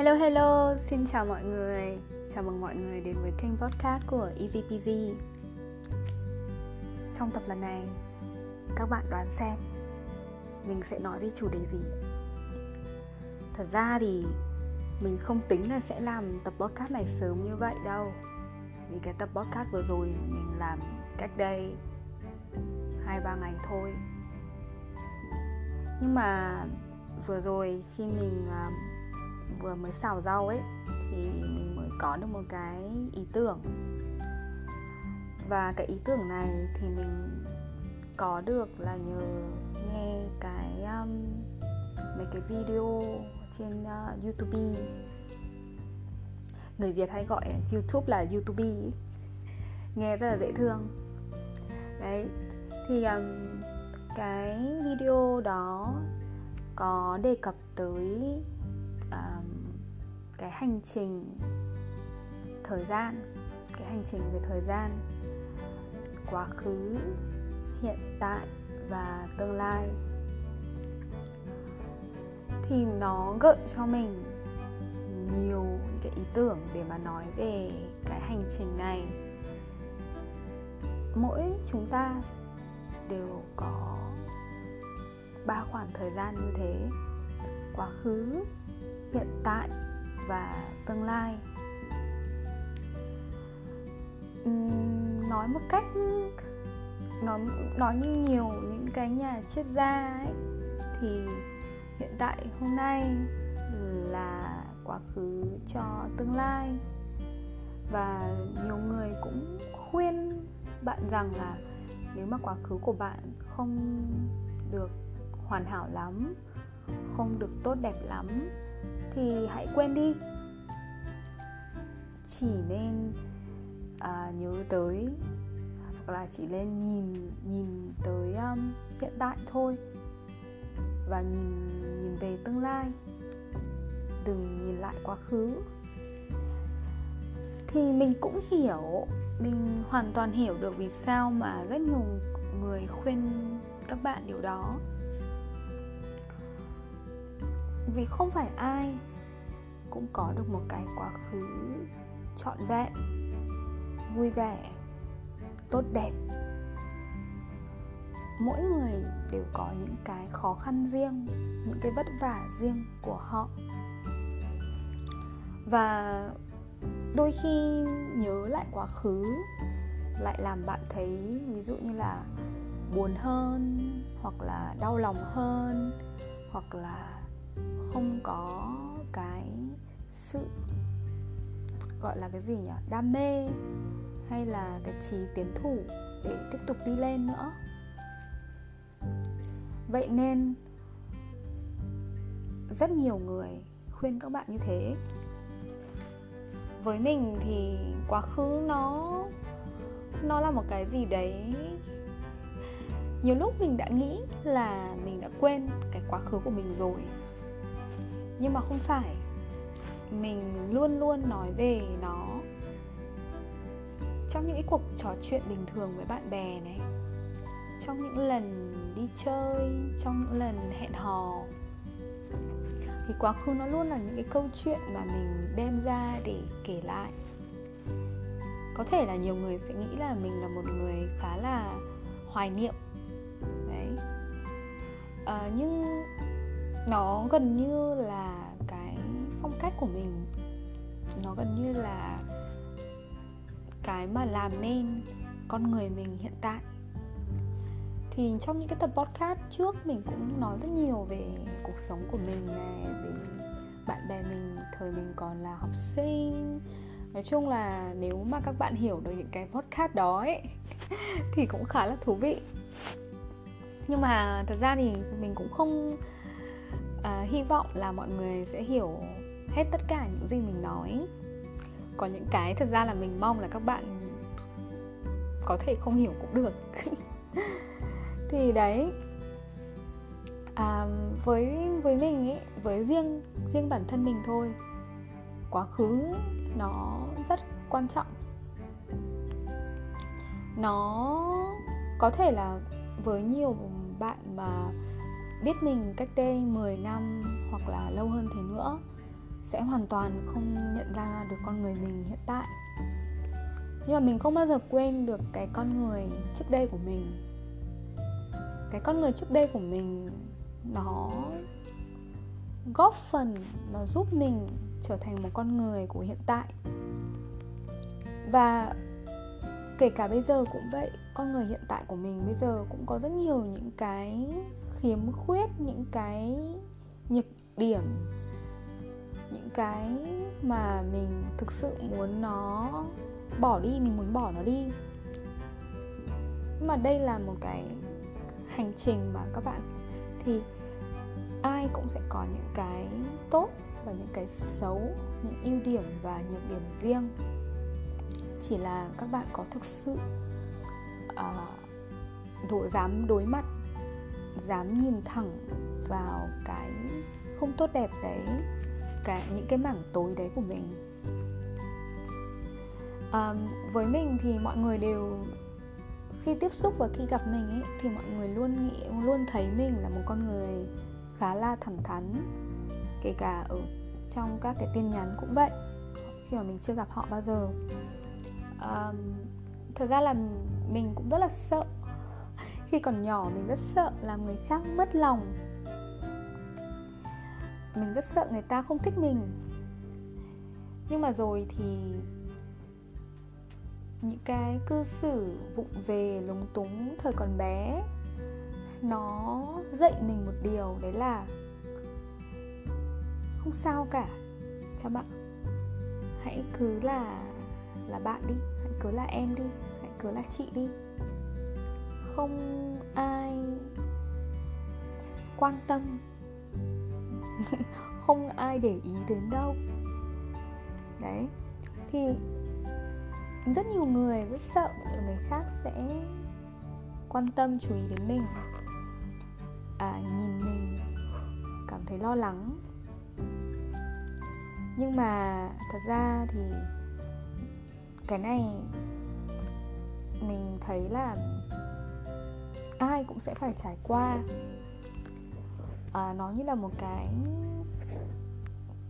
Hello hello, xin chào mọi người. Chào mừng mọi người đến với kênh podcast của EasyPG. Trong tập lần này, các bạn đoán xem Mình sẽ nói về chủ đề gì. Thật ra thì mình không tính là sẽ làm tập podcast này sớm như vậy đâu. Vì cái tập podcast vừa rồi mình làm cách đây 2-3 ngày thôi. Nhưng mà vừa rồi khi mình uh, vừa mới xào rau ấy thì mình mới có được một cái ý tưởng. Và cái ý tưởng này thì mình có được là nhờ nghe cái um, mấy cái video trên uh, YouTube. Người Việt hay gọi YouTube là YouTube nghe rất là dễ thương. Đấy thì um, cái video đó có đề cập tới uh, cái hành trình thời gian, cái hành trình về thời gian, quá khứ, hiện tại và tương lai. Thì nó gợi cho mình nhiều cái ý tưởng để mà nói về cái hành trình này. Mỗi chúng ta đều có ba khoảng thời gian như thế. Quá khứ, hiện tại và tương lai. Uhm, nói một cách nói nói như nhiều những cái nhà triết gia ấy thì hiện tại hôm nay là quá khứ cho tương lai. Và nhiều người cũng khuyên bạn rằng là nếu mà quá khứ của bạn không được hoàn hảo lắm không được tốt đẹp lắm thì hãy quên đi. Chỉ nên à, nhớ tới hoặc là chỉ nên nhìn nhìn tới um, hiện tại thôi. Và nhìn nhìn về tương lai. Đừng nhìn lại quá khứ. Thì mình cũng hiểu mình hoàn toàn hiểu được vì sao mà rất nhiều người khuyên các bạn điều đó vì không phải ai cũng có được một cái quá khứ trọn vẹn, vui vẻ, tốt đẹp. Mỗi người đều có những cái khó khăn riêng, những cái vất vả riêng của họ. Và đôi khi nhớ lại quá khứ lại làm bạn thấy ví dụ như là buồn hơn, hoặc là đau lòng hơn, hoặc là không có cái sự, gọi là cái gì nhỉ? Đam mê hay là cái trí tiến thủ để tiếp tục đi lên nữa. Vậy nên rất nhiều người khuyên các bạn như thế. Với mình thì quá khứ nó nó là một cái gì đấy. Nhiều lúc mình đã nghĩ là mình đã quên cái quá khứ của mình rồi nhưng mà không phải. Mình luôn luôn nói về nó. Trong những cái cuộc trò chuyện bình thường với bạn bè này trong những lần đi chơi trong những lần hẹn hò thì quá khứ nó luôn là những cái câu chuyện mà mình đem ra để kể lại. Có thể là nhiều người sẽ nghĩ là mình là một người khá là hoài niệm. Đấy. À, nhưng nó gần như là cái phong cách của mình. Nó gần như là cái mà làm nên con người mình hiện tại. Thì trong những cái tập podcast trước, mình cũng nói rất nhiều về cuộc sống của mình này, về bạn bè mình, thời mình còn là học sinh. Nói chung là nếu mà các bạn hiểu được những cái podcast đó ấy, thì cũng khá là thú vị. Nhưng mà thật ra thì mình cũng không à, hy vọng là mọi người sẽ hiểu hết tất cả những gì mình nói. Có những cái thật ra là mình mong là các bạn có thể không hiểu cũng được. Thì đấy. À, với với mình ấy với riêng riêng bản thân mình thôi. Quá khứ nó rất quan trọng. Nó có thể là với nhiều bạn mà biết mình cách đây 10 năm hoặc là lâu hơn thế nữa, sẽ hoàn toàn không nhận ra được con người mình hiện tại. Nhưng mà mình không bao giờ quên được cái con người trước đây của mình. Cái con người trước đây của mình, nó góp phần, nó giúp mình trở thành một con người của hiện tại. Và kể cả bây giờ cũng vậy, con người hiện tại của mình bây giờ cũng có rất nhiều những cái khiếm khuyết những cái nhược điểm những cái mà mình thực sự muốn nó bỏ đi mình muốn bỏ nó đi. Nhưng mà đây là một cái hành trình mà các bạn thì ai cũng sẽ có những cái tốt và những cái xấu những ưu điểm và nhược điểm riêng. Chỉ là các bạn có thực sự ờ, uh, độ dám đối mặt dám nhìn thẳng vào cái không tốt đẹp đấy cả những cái mảng tối đấy của mình. À, với mình thì mọi người đều khi tiếp xúc và khi gặp mình ấy thì mọi người luôn nghĩ luôn thấy mình là một con người khá là thẳng thắn kể cả ở trong các cái tin nhắn cũng vậy khi mà mình chưa gặp họ bao giờ. À, thật ra là mình cũng rất là sợ khi còn nhỏ mình rất sợ làm người khác mất lòng. Mình rất sợ người ta không thích mình. Nhưng mà rồi thì những cái cư xử vụng về lúng túng thời còn bé, nó dạy mình một điều, đấy là không sao cả. Cho bạn. Hãy cứ là là bạn đi, hãy cứ là em đi, hãy cứ là chị đi không ai quan tâm. Không ai để ý đến đâu. Đấy. Thì rất nhiều người rất sợ là người khác sẽ quan tâm chú ý đến mình. À, nhìn mình cảm thấy lo lắng. Nhưng mà thật ra thì cái này mình thấy là ai cũng sẽ phải trải qua. À, nó như là một cái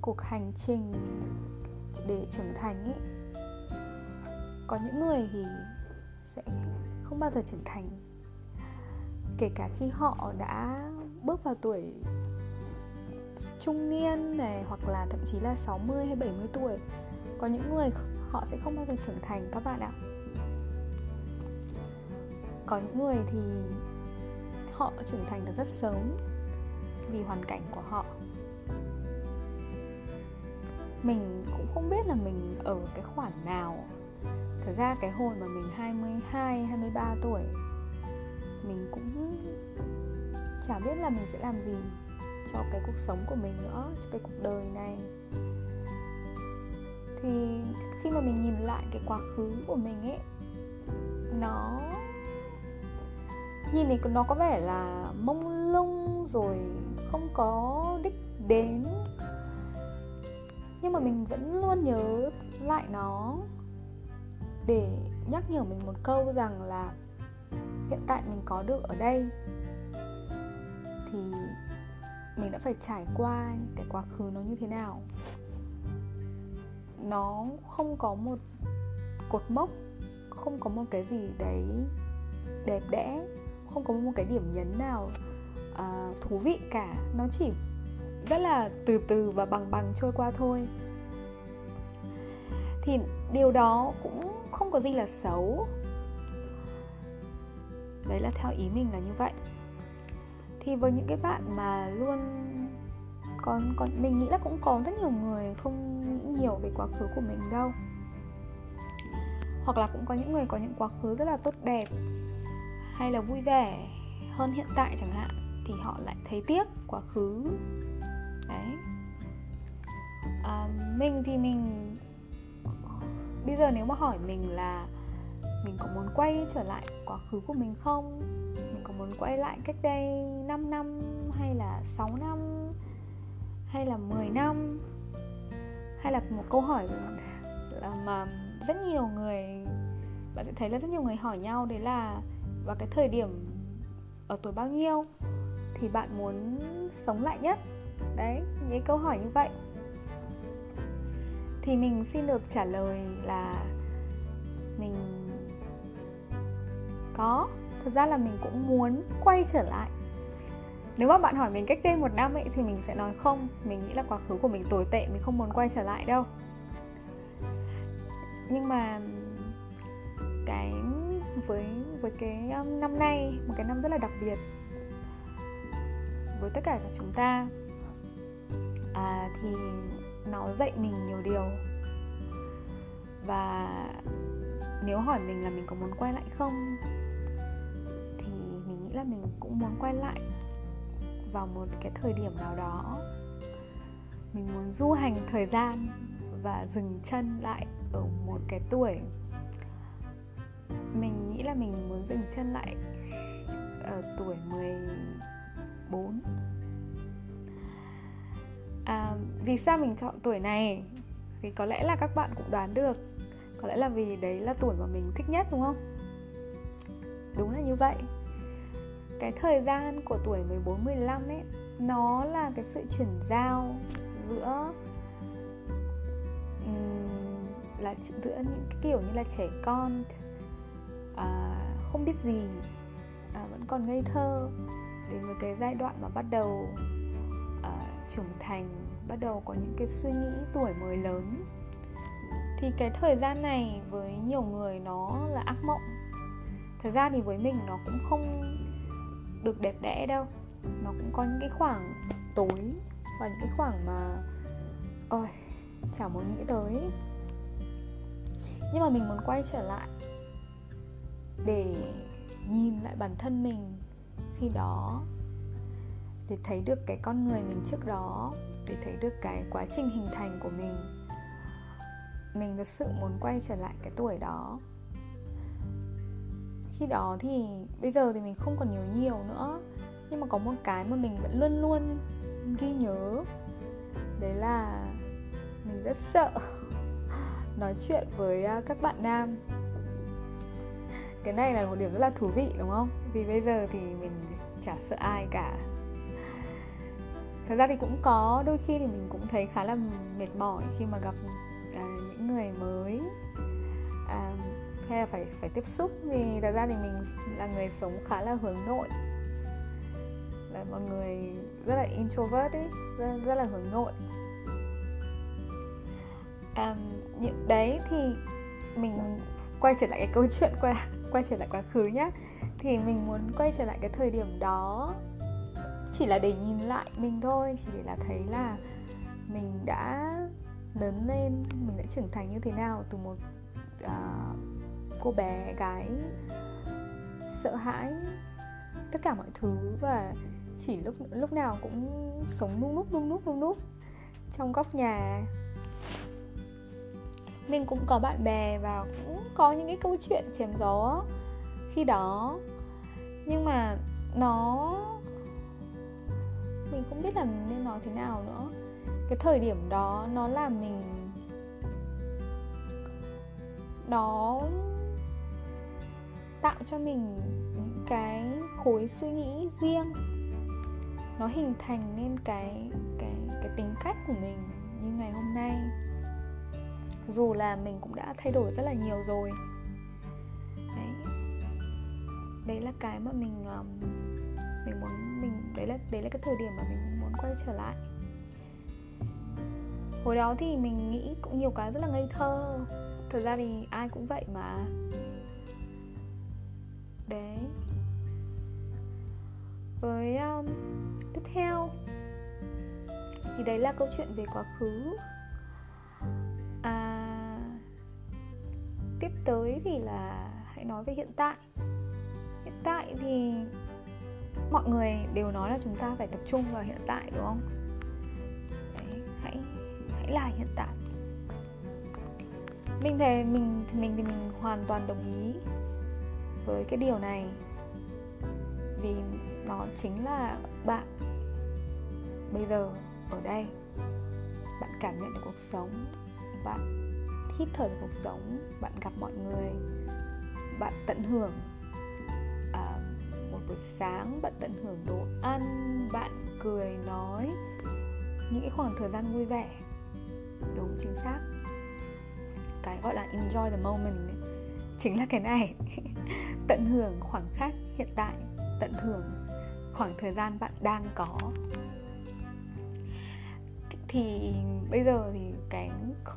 cuộc hành trình để trưởng thành ấy có những người thì sẽ không bao giờ trưởng thành. Kể cả khi họ đã bước vào tuổi trung niên này hoặc là thậm chí là 60 hay 70 tuổi có những người họ sẽ không bao giờ trưởng thành các bạn ạ có những người thì họ trưởng thành được rất sớm vì hoàn cảnh của họ. Mình cũng không biết là mình ở cái khoản nào. Thật ra cái hồi mà mình 22, 23 tuổi Mình cũng chả biết là mình sẽ làm gì cho cái cuộc sống của mình nữa, cho cái cuộc đời này. Thì khi mà mình nhìn lại cái quá khứ của mình ấy Nó nhìn thì nó có vẻ là mông lung rồi không có đích đến. Nhưng mà mình vẫn luôn nhớ lại nó. Để nhắc nhở mình một câu rằng là hiện tại mình có được ở đây thì mình đã phải trải qua cái quá khứ nó như thế nào. Nó không có một cột mốc, không có một cái gì đấy đẹp đẽ không có một cái điểm nhấn nào uh, thú vị cả. Nó chỉ rất là từ từ và bằng bằng trôi qua thôi. Thì điều đó cũng không có gì là xấu. Đấy là theo ý mình là như vậy. Thì với những cái bạn mà luôn còn còn mình nghĩ là cũng có rất nhiều người không nghĩ nhiều về quá khứ của mình đâu. Hoặc là cũng có những người có những quá khứ rất là tốt đẹp hay là vui vẻ hơn hiện tại chẳng hạn thì họ lại thấy tiếc quá khứ. Đấy. À, mình thì mình bây giờ nếu mà hỏi mình là mình có muốn quay trở lại quá khứ của mình không? Mình có muốn quay lại cách đây 5 năm hay là 6 năm hay là 10 năm? Hay là một câu hỏi mà rất nhiều người bạn sẽ thấy là rất nhiều người hỏi nhau đấy là và cái thời điểm ở tuổi bao nhiêu thì bạn muốn sống lại nhất? Đấy, những câu hỏi như vậy. Thì mình xin được trả lời là mình có. Thật ra là mình cũng muốn quay trở lại. Nếu mà bạn hỏi mình cách đây một năm ấy, thì mình sẽ nói không. Mình nghĩ là quá khứ của mình tồi tệ, mình không muốn quay trở lại đâu. Nhưng mà cái với với cái um, năm nay một cái năm rất là đặc biệt với tất cả các chúng ta. À, thì nó dạy mình nhiều điều. Và nếu hỏi mình là mình có muốn quay lại không thì mình nghĩ là mình cũng muốn quay lại vào một cái thời điểm nào đó. Mình muốn du hành thời gian và dừng chân lại ở một cái tuổi mình nghĩ là mình muốn dừng chân lại ở tuổi 14 à, vì sao mình chọn tuổi này? Thì có lẽ là các bạn cũng đoán được. Có lẽ là vì đấy là tuổi mà mình thích nhất đúng không? Đúng là như vậy. Cái thời gian của tuổi 14 15 ấy nó là cái sự chuyển giao giữa um, là giữa những cái kiểu như là trẻ con à, không biết gì à, vẫn còn ngây thơ. Đến với cái giai đoạn mà bắt đầu à, trưởng thành bắt đầu có những cái suy nghĩ tuổi mới lớn. Thì cái thời gian này với nhiều người nó là ác mộng. Thời gian thì với mình nó cũng không được đẹp đẽ đâu. Nó cũng có những cái khoảng tối và những cái khoảng mà ôi chẳng muốn nghĩ tới. Nhưng mà mình muốn quay trở lại để nhìn lại bản thân mình khi đó, để thấy được cái con người mình trước đó, để thấy được cái quá trình hình thành của mình. Mình thật sự muốn quay trở lại cái tuổi đó. Khi đó thì bây giờ thì mình không còn nhớ nhiều nữa, nhưng mà có một cái mà mình vẫn luôn luôn ghi nhớ, đấy là mình rất sợ nói chuyện với à, các bạn nam cái này là một điểm rất là thú vị đúng không? Vì bây giờ thì mình chả sợ ai cả. Thật ra thì cũng có đôi khi thì mình cũng thấy khá là mệt mỏi khi mà gặp à, những người mới. À, hay là phải phải tiếp xúc vì thật ra thì mình là người sống khá là hướng nội. Là một người rất là introvert ấy rất, rất là hướng nội. À, những đấy thì mình quay trở lại cái câu chuyện qua quay trở lại quá khứ nhá. Thì mình muốn quay trở lại cái thời điểm đó. Chỉ là để nhìn lại mình thôi chỉ để là thấy là mình đã lớn lên mình đã trưởng thành như thế nào từ một uh, cô bé gái sợ hãi tất cả mọi thứ và chỉ lúc lúc nào cũng sống nung núc nung núc nung núc trong góc nhà mình cũng có bạn bè và cũng có những cái câu chuyện chém gió khi đó. Nhưng mà nó, mình không biết là nên nói thế nào nữa. Cái thời điểm đó nó làm mình nó tạo cho mình những cái khối suy nghĩ riêng. Nó hình thành nên cái cái cái tính cách của mình như ngày hôm nay dù là mình cũng đã thay đổi rất là nhiều rồi. Đấy. Đấy là cái mà mình um, mình muốn mình đấy là đấy là cái thời điểm mà mình muốn quay trở lại. Hồi đó thì mình nghĩ cũng nhiều cái rất là ngây thơ. Thật ra thì ai cũng vậy mà. Đấy. Với um, tiếp theo. Thì đấy là câu chuyện về quá khứ. Tiếp tới thì là hãy nói về hiện tại. Hiện tại thì mọi người đều nói là chúng ta phải tập trung vào hiện tại, đúng không? Đấy, hãy hãy là hiện tại. Mình thì mình thì mình thì mình hoàn toàn đồng ý với cái điều này. Vì nó chính là bạn bây giờ, ở đây. Bạn cảm nhận được cuộc sống bạn hít thở được cuộc sống bạn gặp mọi người bạn tận hưởng à, một buổi sáng bạn tận hưởng đồ ăn bạn cười nói những cái khoảng thời gian vui vẻ. Đúng chính xác. Cái gọi là enjoy the moment ấy, chính là cái này. Tận hưởng khoảng khắc hiện tại tận hưởng khoảng thời gian bạn đang có thì bây giờ thì cái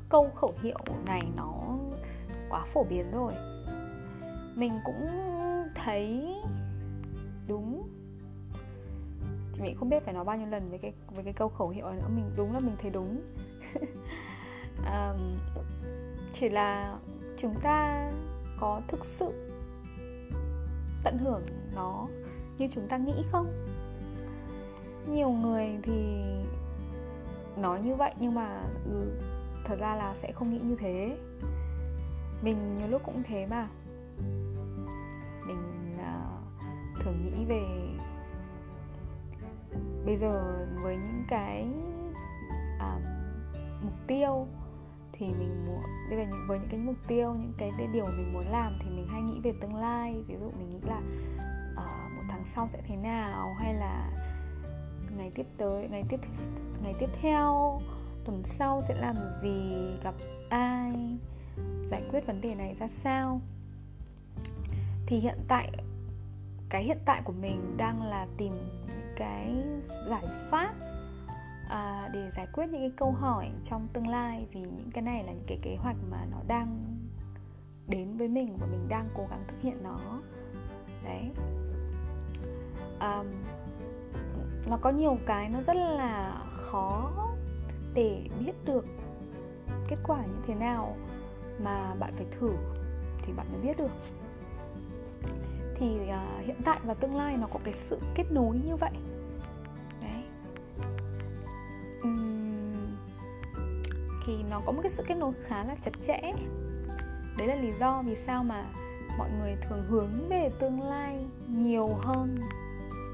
câu khẩu hiệu này nó quá phổ biến rồi. Mình cũng thấy đúng. Chị mỹ không biết phải nói bao nhiêu lần với cái với cái câu khẩu hiệu này nữa. Mình đúng là mình thấy đúng. Um, chỉ là chúng ta có thực sự tận hưởng nó như chúng ta nghĩ không? Nhiều người thì nói như vậy nhưng mà ừ, thật ra là sẽ không nghĩ như thế. Mình nhiều lúc cũng thế mà. Mình uh, thường nghĩ về bây giờ với những cái uh, mục tiêu thì mình muốn đây là những với những cái mục tiêu những cái điều mình muốn làm thì mình hay nghĩ về tương lai. Ví dụ mình nghĩ là uh, một tháng sau sẽ thế nào? Hay là ngày tiếp tới ngày tiếp ngày tiếp theo tuần sau sẽ làm gì gặp ai giải quyết vấn đề này ra sao? Thì hiện tại cái hiện tại của mình đang là tìm những cái giải pháp à, để giải quyết những cái câu hỏi trong tương lai. Vì những cái này là những cái kế hoạch mà nó đang đến với mình và mình đang cố gắng thực hiện nó. Đấy. Um, nó có nhiều cái nó rất là khó để biết được kết quả như thế nào mà bạn phải thử thì bạn mới biết được. Thì uh, hiện tại và tương lai nó có cái sự kết nối như vậy. Đấy. Uhm, thì nó có một cái sự kết nối khá là chặt chẽ. Đấy là lý do vì sao mà mọi người thường hướng về tương lai nhiều hơn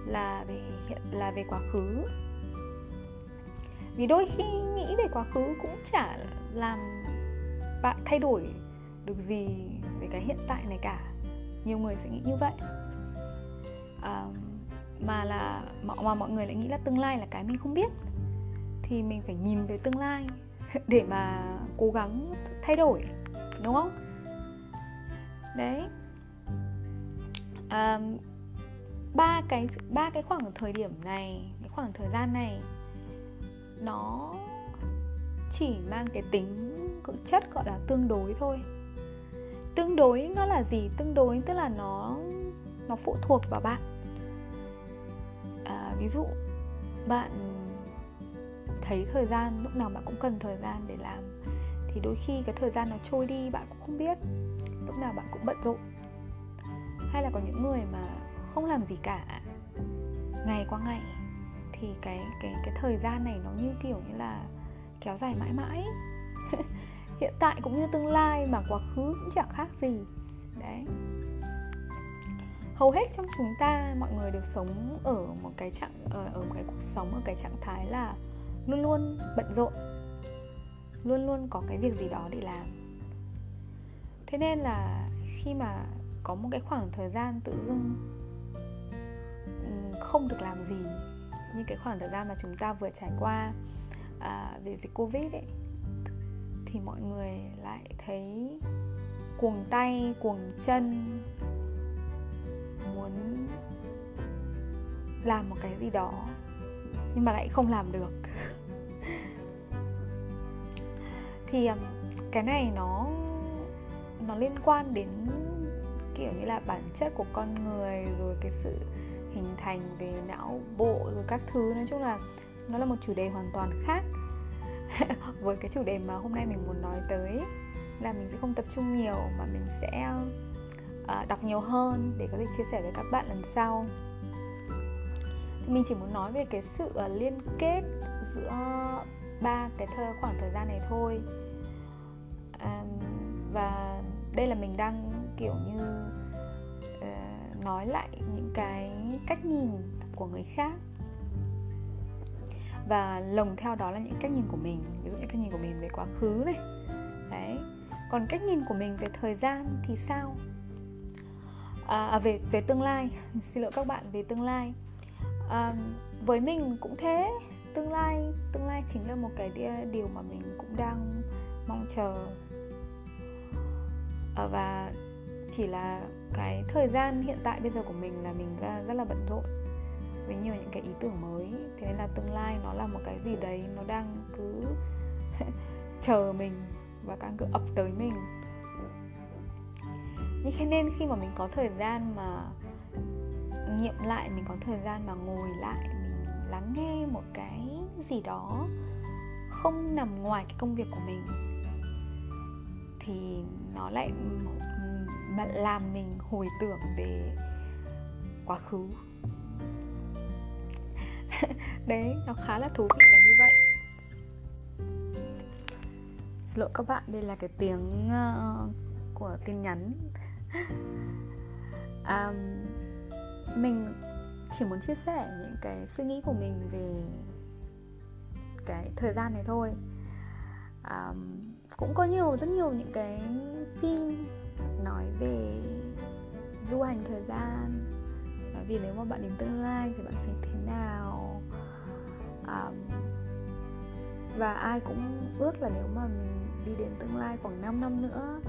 là về hiện là về quá khứ. Vì đôi khi nghĩ về quá khứ cũng chả làm bạn thay đổi được gì về cái hiện tại này cả. Nhiều người sẽ nghĩ như vậy. À, mà là mà mọi người lại nghĩ là tương lai là cái mình không biết. Thì mình phải nhìn về tương lai để mà cố gắng thay đổi đúng không? Đấy. À, ba cái ba cái khoảng thời điểm này cái khoảng thời gian này nó chỉ mang cái tính chất gọi là tương đối thôi. Tương đối nó là gì? Tương đối tức là nó nó phụ thuộc vào bạn. À, ví dụ bạn thấy thời gian lúc nào bạn cũng cần thời gian để làm thì đôi khi cái thời gian nó trôi đi bạn cũng không biết. Lúc nào bạn cũng bận rộn. Hay là có những người mà không làm gì cả. Ngày qua ngày thì cái cái cái thời gian này nó như kiểu như là kéo dài mãi mãi. Hiện tại cũng như tương lai mà quá khứ cũng chẳng khác gì. Đấy. Hầu hết trong chúng ta mọi người đều sống ở một cái trạng ở, ở một cái cuộc sống ở cái trạng thái là luôn luôn bận rộn luôn luôn có cái việc gì đó để làm. Thế nên là khi mà có một cái khoảng thời gian tự dưng không được làm gì. Như cái khoảng thời gian mà chúng ta vừa trải qua à, về dịch covid ấy thì mọi người lại thấy cuồng tay cuồng chân muốn làm một cái gì đó nhưng mà lại không làm được. Thì cái này nó nó liên quan đến kiểu như là bản chất của con người rồi cái sự hình thành về não bộ rồi các thứ. Nói chung là nó là một chủ đề hoàn toàn khác với cái chủ đề mà hôm nay mình muốn nói tới. Là mình sẽ không tập trung nhiều mà mình sẽ uh, đọc nhiều hơn để có thể chia sẻ với các bạn lần sau. Thì mình chỉ muốn nói về cái sự uh, liên kết giữa ba cái thời khoảng thời gian này thôi. Um, và đây là mình đang kiểu như nói lại những cái cách nhìn của người khác. Và lồng theo đó là những cách nhìn của mình. Ví dụ những cách nhìn của mình về quá khứ này. Đấy. Còn cách nhìn của mình về thời gian thì sao? À, à về về tương lai. Xin lỗi các bạn về tương lai. À, với mình cũng thế. Tương lai tương lai chính là một cái điều mà mình cũng đang mong chờ. À, và chỉ là cái thời gian hiện tại bây giờ của mình là mình ra rất là bận rộn, với nhiều những cái ý tưởng mới. Thế nên là tương lai nó là một cái gì đấy nó đang cứ chờ mình và càng cứ ập tới mình. Nhưng thế nên khi mà mình có thời gian mà nghiệm lại, mình có thời gian mà ngồi lại, mình lắng nghe một cái gì đó không nằm ngoài cái công việc của mình, thì nó lại làm mình hồi tưởng về quá khứ. Đấy nó khá là thú vị là như vậy. Xin lỗi các bạn đây là cái tiếng uh, của tin nhắn. Um, mình chỉ muốn chia sẻ những cái suy nghĩ của mình về cái thời gian này thôi. Um, cũng có nhiều rất nhiều những cái phim nói về du hành thời gian. Nói vì nếu mà bạn đến tương lai thì bạn sẽ thế nào? À, và ai cũng ước là nếu mà mình đi đến tương lai khoảng 5 năm nữa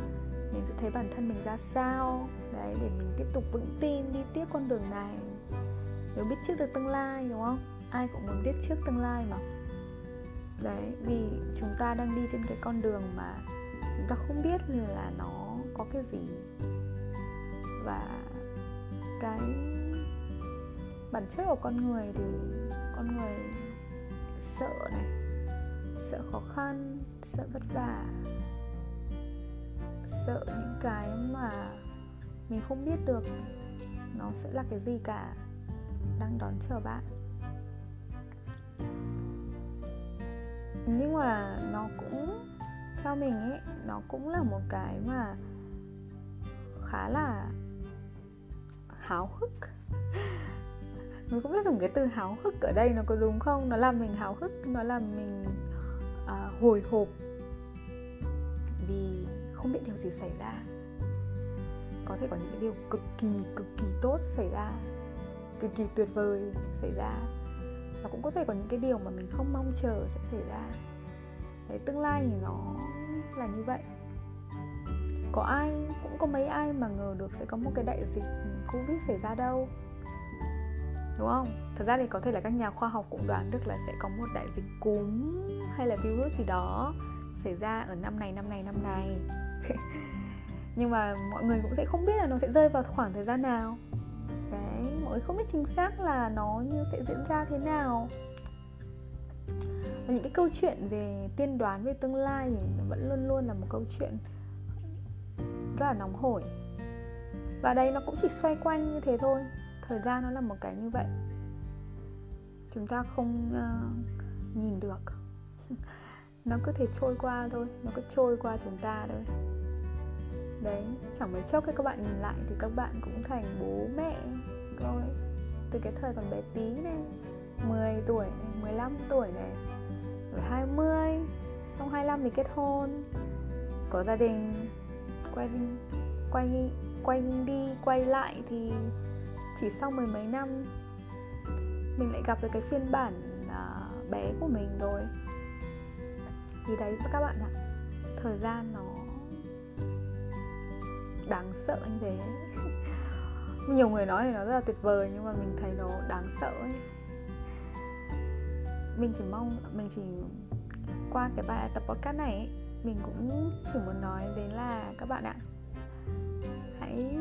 mình sẽ thấy bản thân mình ra sao? Đấy để mình tiếp tục vững tin đi tiếp con đường này. Nếu biết trước được tương lai đúng không? Ai cũng muốn biết trước tương lai mà. Đấy vì chúng ta đang đi trên cái con đường mà chúng ta không biết là nó có cái gì và cái bản chất của con người thì con người sợ này, sợ khó khăn, sợ vất vả, sợ những cái mà mình không biết được nó sẽ là cái gì cả, đang đón chờ bạn. Nhưng mà nó cũng, theo mình ấy, nó cũng là một cái mà khá là háo hức. Mình không biết dùng cái từ háo hức ở đây nó có đúng không? Nó làm mình háo hức nó làm mình à, hồi hộp vì không biết điều gì xảy ra. Có thể có những cái điều cực kỳ cực kỳ tốt xảy ra cực kỳ tuyệt vời xảy ra. Và cũng có thể có những cái điều mà mình không mong chờ sẽ xảy ra. Đấy tương lai thì nó là như vậy có ai, cũng có mấy ai mà ngờ được sẽ có một cái đại dịch ừ, covid xảy ra đâu. Đúng không? Thật ra thì có thể là các nhà khoa học cũng đoán được là sẽ có một đại dịch cúm hay là virus gì đó xảy ra ở năm này năm này năm này. Nhưng mà mọi người cũng sẽ không biết là nó sẽ rơi vào khoảng thời gian nào. Đấy, mọi người không biết chính xác là nó như sẽ diễn ra thế nào. Và những cái câu chuyện về tiên đoán về tương lai thì vẫn luôn luôn là một câu chuyện rất là nóng hổi. Và đây nó cũng chỉ xoay quanh như thế thôi. Thời gian nó là một cái như vậy. Chúng ta không uh, nhìn được. Nó cứ thể trôi qua thôi. Nó cứ trôi qua chúng ta thôi. Đấy chẳng mấy chốc khi các bạn nhìn lại thì các bạn cũng thành bố mẹ rồi. Từ cái thời còn bé tí này 10 tuổi này, 15 tuổi này rồi 20 xong 25 thì kết hôn có gia đình quay quay quay đi quay lại thì chỉ sau mười mấy năm mình lại gặp được cái phiên bản uh, bé của mình rồi. Thì đấy các bạn ạ thời gian nó đáng sợ như thế. Nhiều người nói thì nó rất là tuyệt vời nhưng mà mình thấy nó đáng sợ ấy. Mình chỉ mong mình chỉ qua cái bài tập podcast này ấy, mình cũng chỉ muốn nói đến là các bạn ạ. Hãy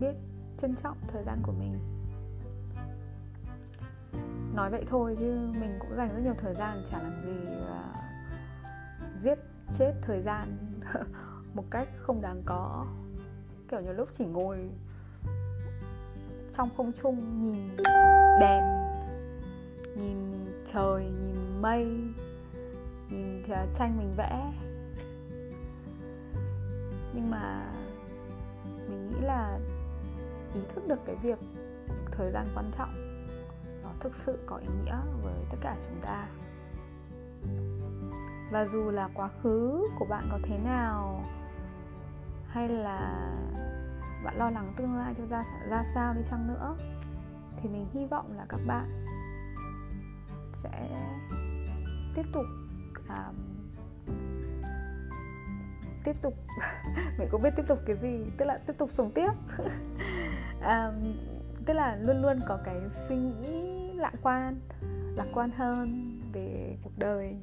biết trân trọng thời gian của mình. Nói vậy thôi chứ mình cũng dành rất nhiều thời gian, chả làm gì là giết chết thời gian một cách không đáng có. Kiểu như lúc chỉ ngồi trong không trung nhìn đèn, nhìn trời, nhìn mây, nhìn ờ, tranh mình vẽ nhưng mà mình nghĩ là ý thức được cái việc thời gian quan trọng nó thực sự có ý nghĩa với tất cả chúng ta. Và dù là quá khứ của bạn có thế nào hay là bạn lo lắng tương lai cho ra ra sao đi chăng nữa thì mình hy vọng là các bạn sẽ tiếp tục um, tiếp tục mình cũng biết tiếp tục cái gì tức là tiếp tục sống tiếp. À, tức là luôn luôn có cái suy nghĩ lạc quan lạc quan hơn về cuộc đời.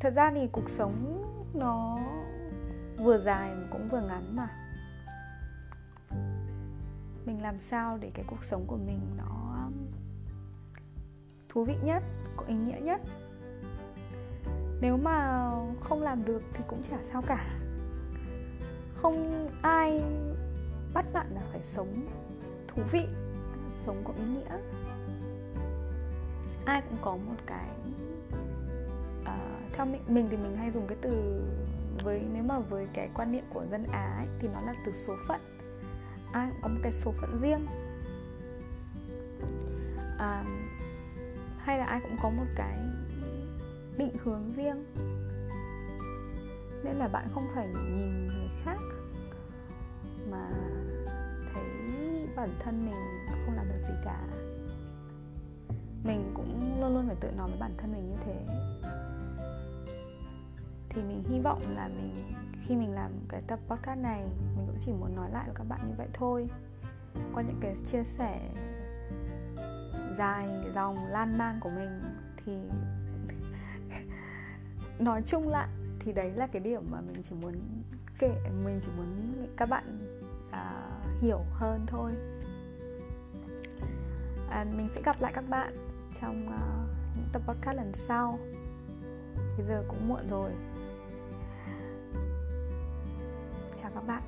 Thật ra thì cuộc sống nó vừa dài mà cũng vừa ngắn mà. Mình làm sao để cái cuộc sống của mình nó thú vị nhất có ý nghĩa nhất? Nếu mà không làm được thì cũng chả sao cả. Không ai bắt bạn là phải sống thú vị sống có ý nghĩa. Ai cũng có một cái uh, theo mình, mình thì mình hay dùng cái từ với nếu mà với cái quan niệm của dân Á ấy, thì nó là từ số phận. Ai cũng có một cái số phận riêng. Uh, hay là ai cũng có một cái định hướng riêng. Nên là bạn không phải nhìn người khác mà thấy bản thân mình không làm được gì cả. Mình cũng luôn luôn phải tự nói với bản thân mình như thế. Thì mình hy vọng là mình, khi mình làm cái tập podcast này, mình cũng chỉ muốn nói lại với các bạn như vậy thôi. Qua những cái chia sẻ dài dòng lan man của mình thì nói chung lại thì đấy là cái điểm mà mình chỉ muốn kể mình chỉ muốn các bạn uh, hiểu hơn thôi. À, mình sẽ gặp lại các bạn trong uh, những tập podcast lần sau. Bây giờ cũng muộn rồi. Chào các bạn.